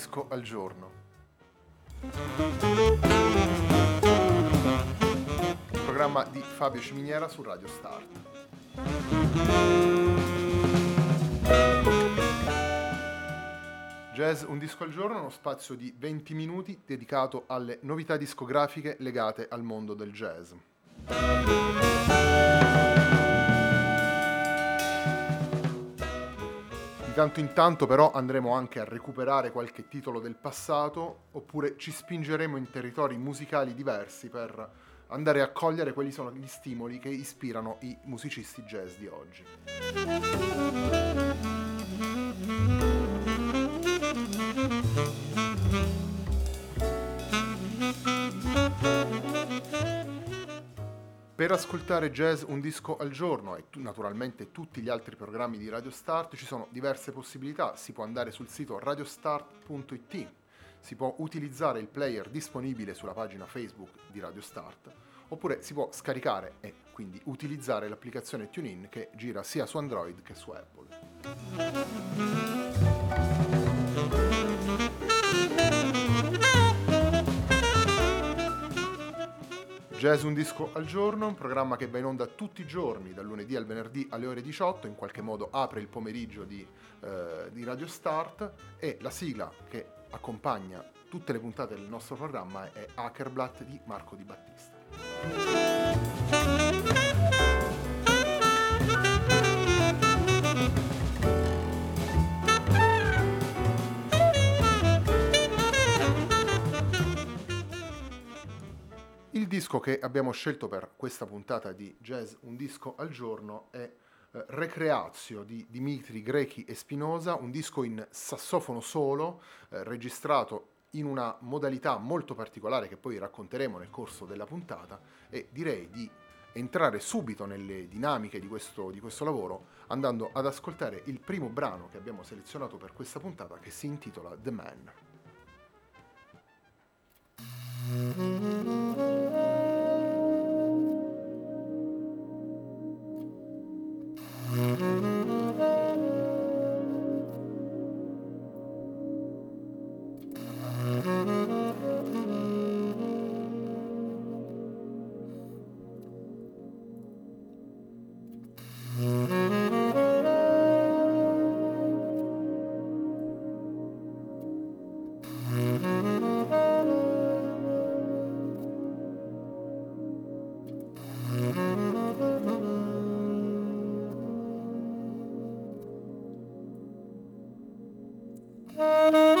Disco al giorno. Programma di Fabio Ciminiera su Radio Start. Jazz un disco al giorno, uno spazio di 20 minuti dedicato alle novità discografiche legate al mondo del jazz. Di tanto in tanto però andremo anche a recuperare qualche titolo del passato oppure ci spingeremo in territori musicali diversi per andare a cogliere quali sono gli stimoli che ispirano i musicisti jazz di oggi. Per ascoltare jazz un disco al giorno e naturalmente tutti gli altri programmi di Radio Start ci sono diverse possibilità, si può andare sul sito radiostart.it, si può utilizzare il player disponibile sulla pagina Facebook di Radio Start, oppure si può scaricare e quindi utilizzare l'applicazione TuneIn che gira sia su Android che su Apple. Jazz un disco al giorno, un programma che va in onda tutti i giorni, dal lunedì al venerdì alle ore 18, in qualche modo apre il pomeriggio di, eh, di Radio Start e la sigla che accompagna tutte le puntate del nostro programma è Hackerblatt di Marco Di Battista. Disco che abbiamo scelto per questa puntata di Jazz Un disco al giorno è eh, Recreazio di Dimitri Grechi e Spinosa, un disco in sassofono solo, eh, registrato in una modalità molto particolare che poi racconteremo nel corso della puntata e direi di entrare subito nelle dinamiche di questo, di questo lavoro andando ad ascoltare il primo brano che abbiamo selezionato per questa puntata che si intitola The Man. Música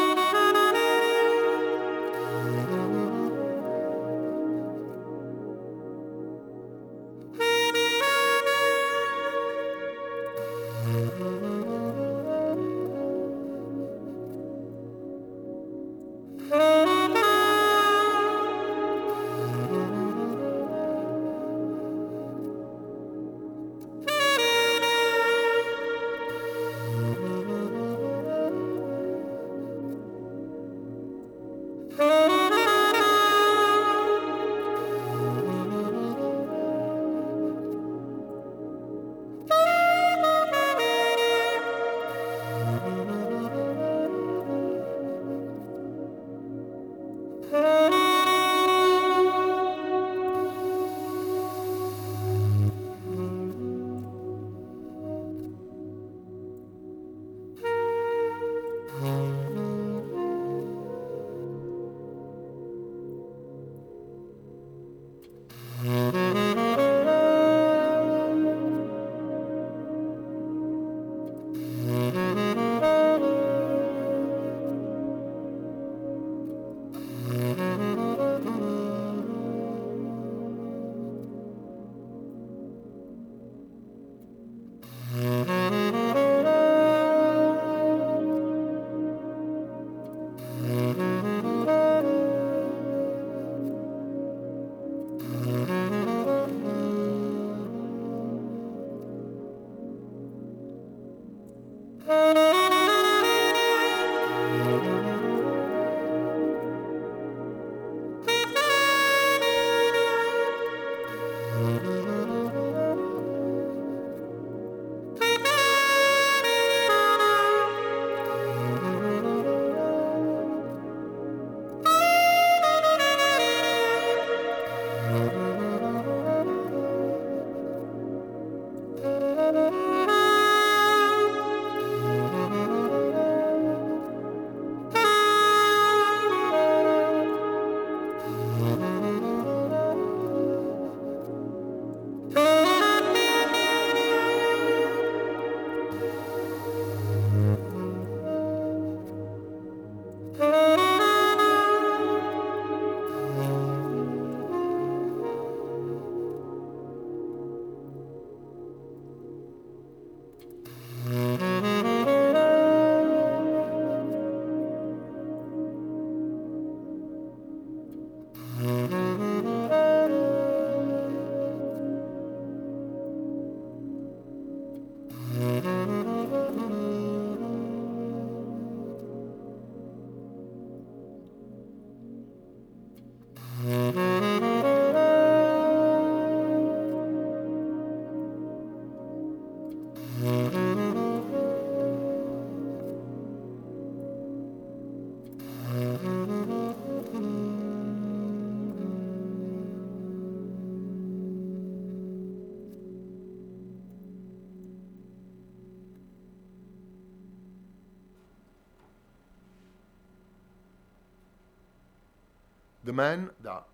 The Man da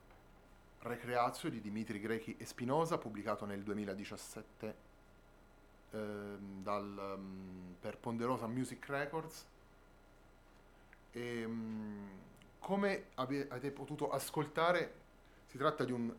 Recreazio di Dimitri Grechi e Spinosa, pubblicato nel 2017 ehm, dal, um, per Ponderosa Music Records. E, um, come ave- avete potuto ascoltare, si tratta di un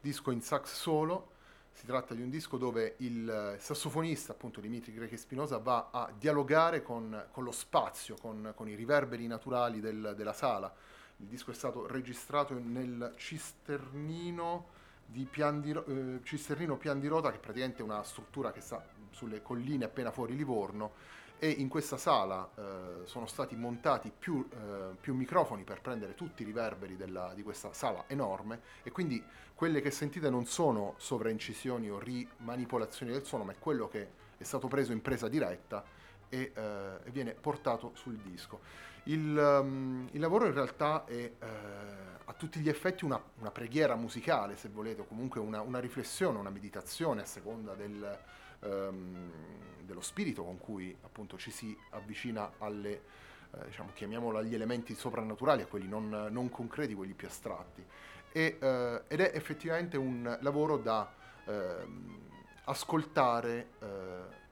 disco in sax solo, si tratta di un disco dove il sassofonista, appunto Dimitri Grechi e Spinosa, va a dialogare con, con lo spazio, con, con, i riverberi naturali del, della sala il disco è stato registrato nel Cisternino di Pian di, eh, Cisternino Pian di Rota, che è praticamente una struttura che sta sulle colline appena fuori Livorno, e in questa sala eh, sono stati montati più, eh, più, microfoni per prendere tutti i riverberi della, di questa sala enorme. E quindi quelle che sentite non sono sovraincisioni o rimanipolazioni del suono, ma è quello che è stato preso in presa diretta e, eh, viene portato sul disco. Il, um, il lavoro in realtà è eh, a tutti gli effetti una, una, preghiera musicale, se volete, o comunque una, una riflessione, una meditazione a seconda del, um, dello spirito con cui appunto ci si avvicina alle, eh, diciamo, chiamiamolo agli elementi soprannaturali, a quelli non, non concreti, quelli più astratti. E, eh, ed è effettivamente un lavoro da ehm, ascoltare eh,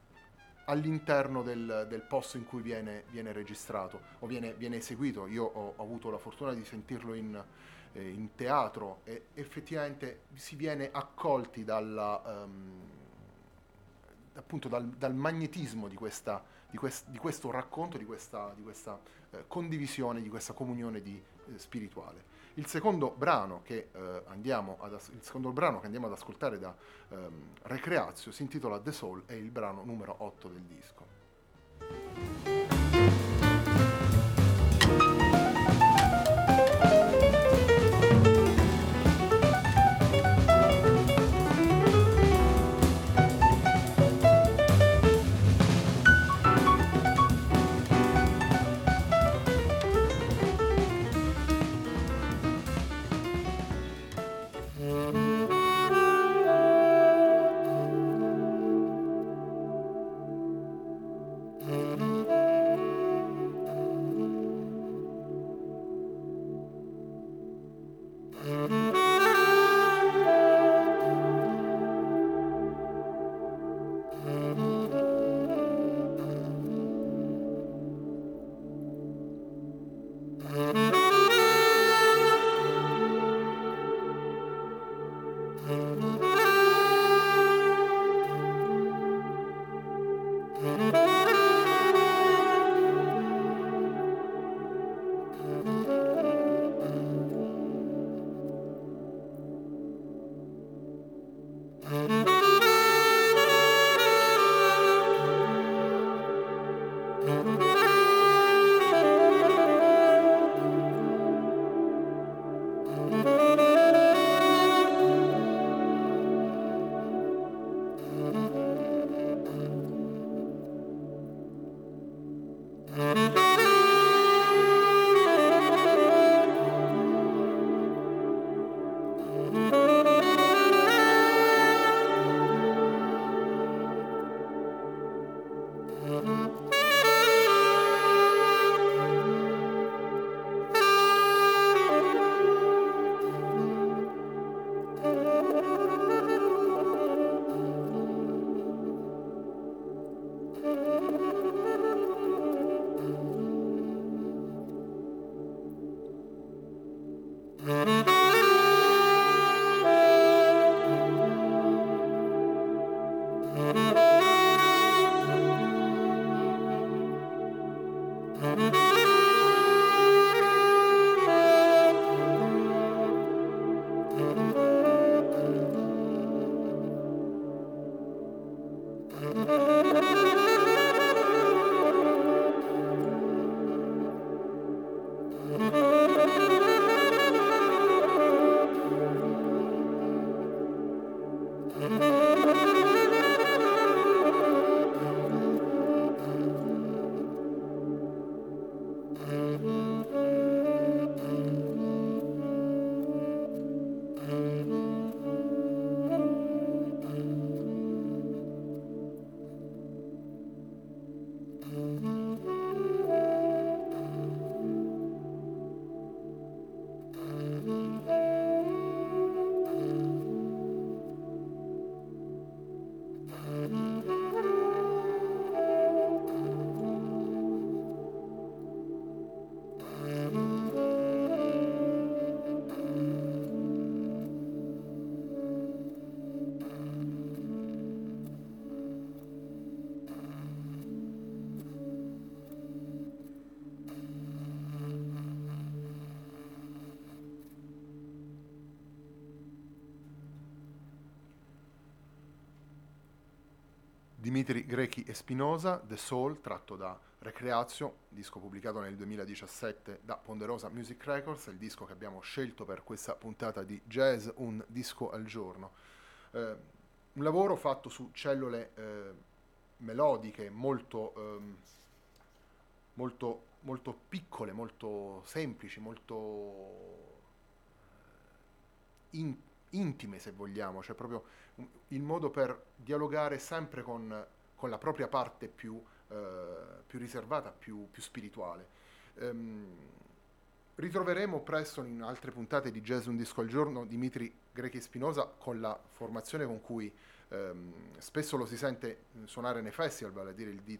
all'interno del, del, posto in cui viene, viene registrato o viene, viene, eseguito. Io ho, ho, avuto la fortuna di sentirlo in, eh, in, teatro e effettivamente si viene accolti dalla, um, appunto dal, dal, magnetismo di, questa, di, quest, di, questo racconto, di questa, questa eh, condivisione, di questa comunione di, eh, spirituale. Il secondo, brano che, eh, andiamo ad, secondo brano che andiamo ad ascoltare da ehm, Recreazio si intitola The Soul, è il brano numero 8 del disco. Mm-hmm. Dimitri Grechi e Spinoza, The Soul, tratto da Recreazio, disco pubblicato nel 2017 da Ponderosa Music Records, il disco che abbiamo scelto per questa puntata di Jazz, un disco al giorno. Eh, un lavoro fatto su cellule eh, melodiche molto, ehm, molto, molto piccole, molto semplici, molto in, intime se vogliamo, cioè proprio il modo per dialogare sempre con, con la propria parte più, eh, più riservata, più, più spirituale. Um, ritroveremo presto in altre puntate di Jazz Un Disco al Giorno Dimitri Grechi Spinosa con la formazione con cui um, spesso lo si sente suonare nei festival, vale a dire il, il,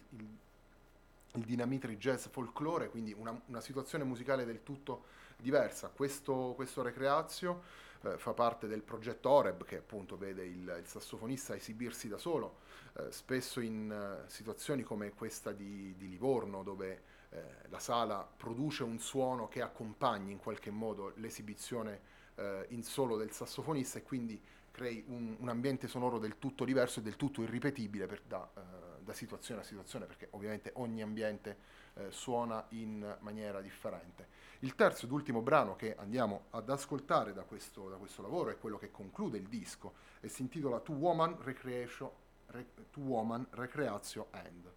il Dinamitri Jazz Folklore, quindi una, una, situazione musicale del tutto diversa. Questo, questo Recreazio eh, fa parte del progetto Oreb che appunto vede il, il sassofonista esibirsi da solo, eh, spesso in uh, situazioni come questa di, di Livorno dove eh, la sala produce un suono che accompagni in qualche modo l'esibizione eh, in solo del sassofonista e quindi crei un, un, ambiente sonoro del tutto diverso e del tutto irripetibile per, da, uh, da, situazione a situazione perché ovviamente ogni ambiente uh, suona in maniera differente. Il terzo ed ultimo brano che andiamo ad ascoltare da questo, da questo lavoro è quello che conclude il disco e si intitola To Woman, Recreation, Re, to Woman Recreatio End.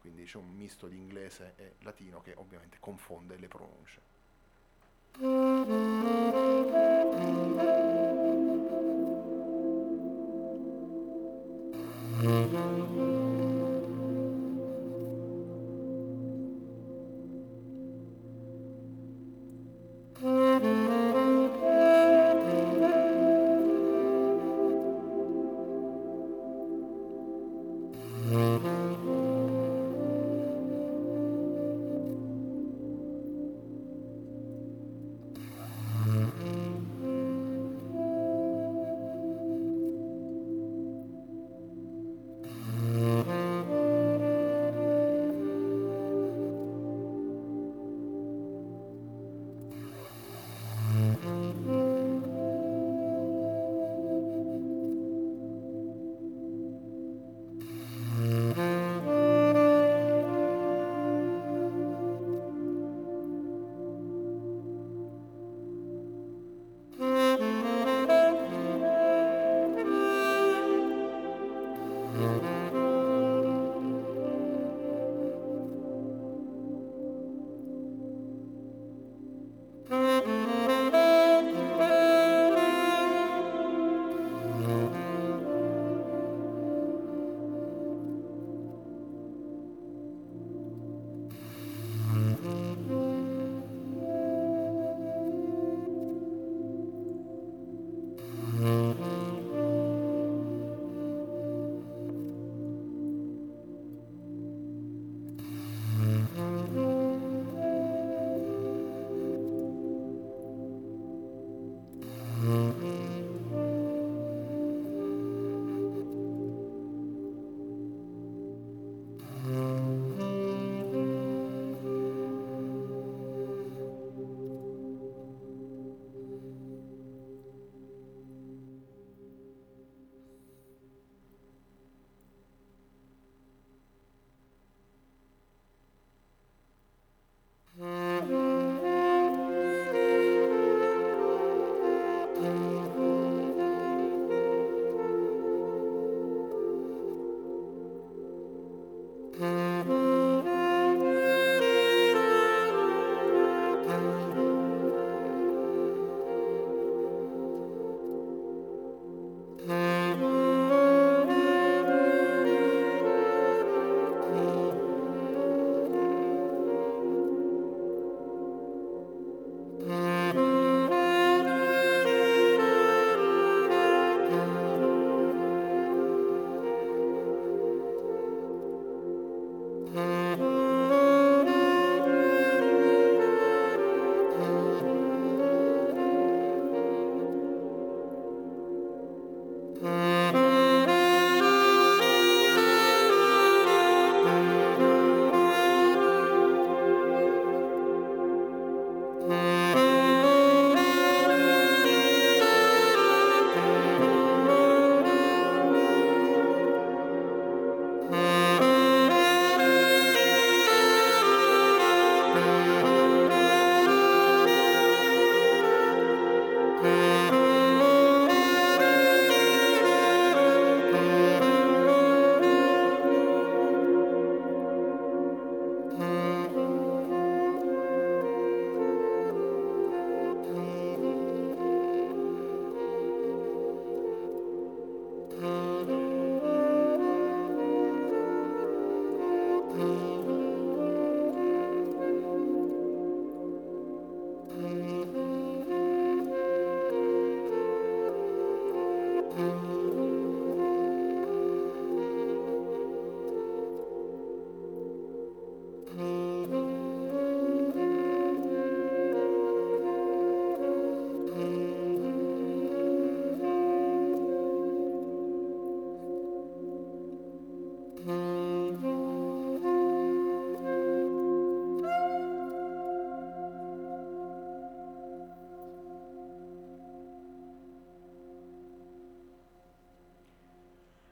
Quindi c'è un misto di inglese e latino che ovviamente confonde le pronunce.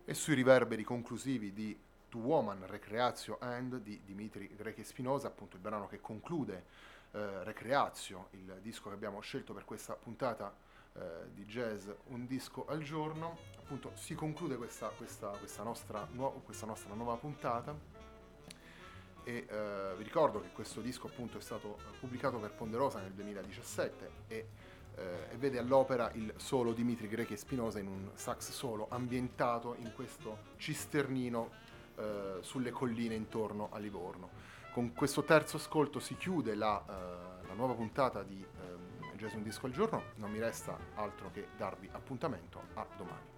E sui riverberi conclusivi di To Woman, Recreatio and di Dimitri Grechi Spinosa, appunto il brano che conclude eh, Recreatio, il disco che abbiamo scelto per questa puntata eh, di jazz Un disco al giorno. Appunto si conclude questa, questa, questa, nostra, nuo- questa nostra nuova puntata e eh, vi ricordo che questo disco appunto è stato pubblicato per Ponderosa nel 2017 e, eh, e vede all'opera il solo Dimitri Grechi e Spinosa in un sax solo ambientato in questo cisternino eh, sulle colline intorno a Livorno. Con questo terzo ascolto si chiude la, eh, la nuova puntata di ehm, Jazz Un Disco al Giorno, non mi resta altro che darvi appuntamento a domani.